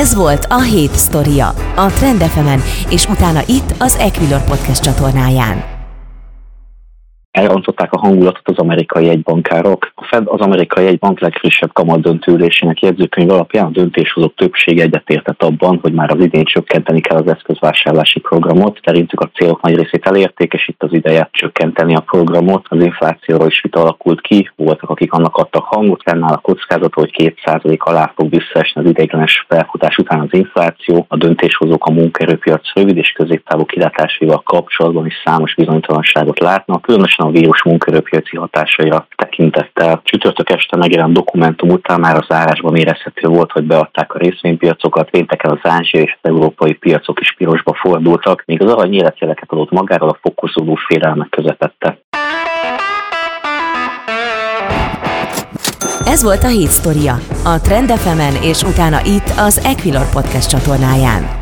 Ez volt a hét sztoria, a Trend fm és utána itt az Equilor Podcast csatornáján elrontották a hangulatot az amerikai egybankárok. A Fed az amerikai egybank legfrissebb kamat döntőülésének jegyzőkönyv alapján a döntéshozók többsége egyetértett abban, hogy már az idén csökkenteni kell az eszközvásárlási programot. Szerintük a célok nagy részét elérték, és itt az ideje csökkenteni a programot. Az inflációról is vita alakult ki, voltak, akik annak adtak hangot, fennáll a kockázat, hogy 2% alá fog visszaesni az ideiglenes felfutás után az infláció. A döntéshozók a munkaerőpiac rövid és középtávú kilátásaival kapcsolatban is számos bizonytalanságot látnak, különösen a vírus munkerőpiaci hatásaira tekintettel. Csütörtök este megjelent dokumentum után már az árásban érezhető volt, hogy beadták a részvénypiacokat, pénteken az ázsiai és az európai piacok is pirosba fordultak, míg az arany életjeleket adott magáról a fokozódó félelmek közepette. Ez volt a Hét Storia, a Trend fm és utána itt az Equilor Podcast csatornáján.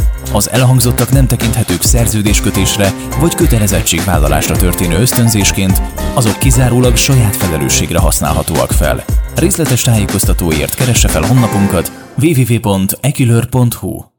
Az elhangzottak nem tekinthetők szerződéskötésre vagy kötelezettségvállalásra történő ösztönzésként, azok kizárólag saját felelősségre használhatóak fel. Részletes tájékoztatóért keresse fel honlapunkat www.ekilör.hu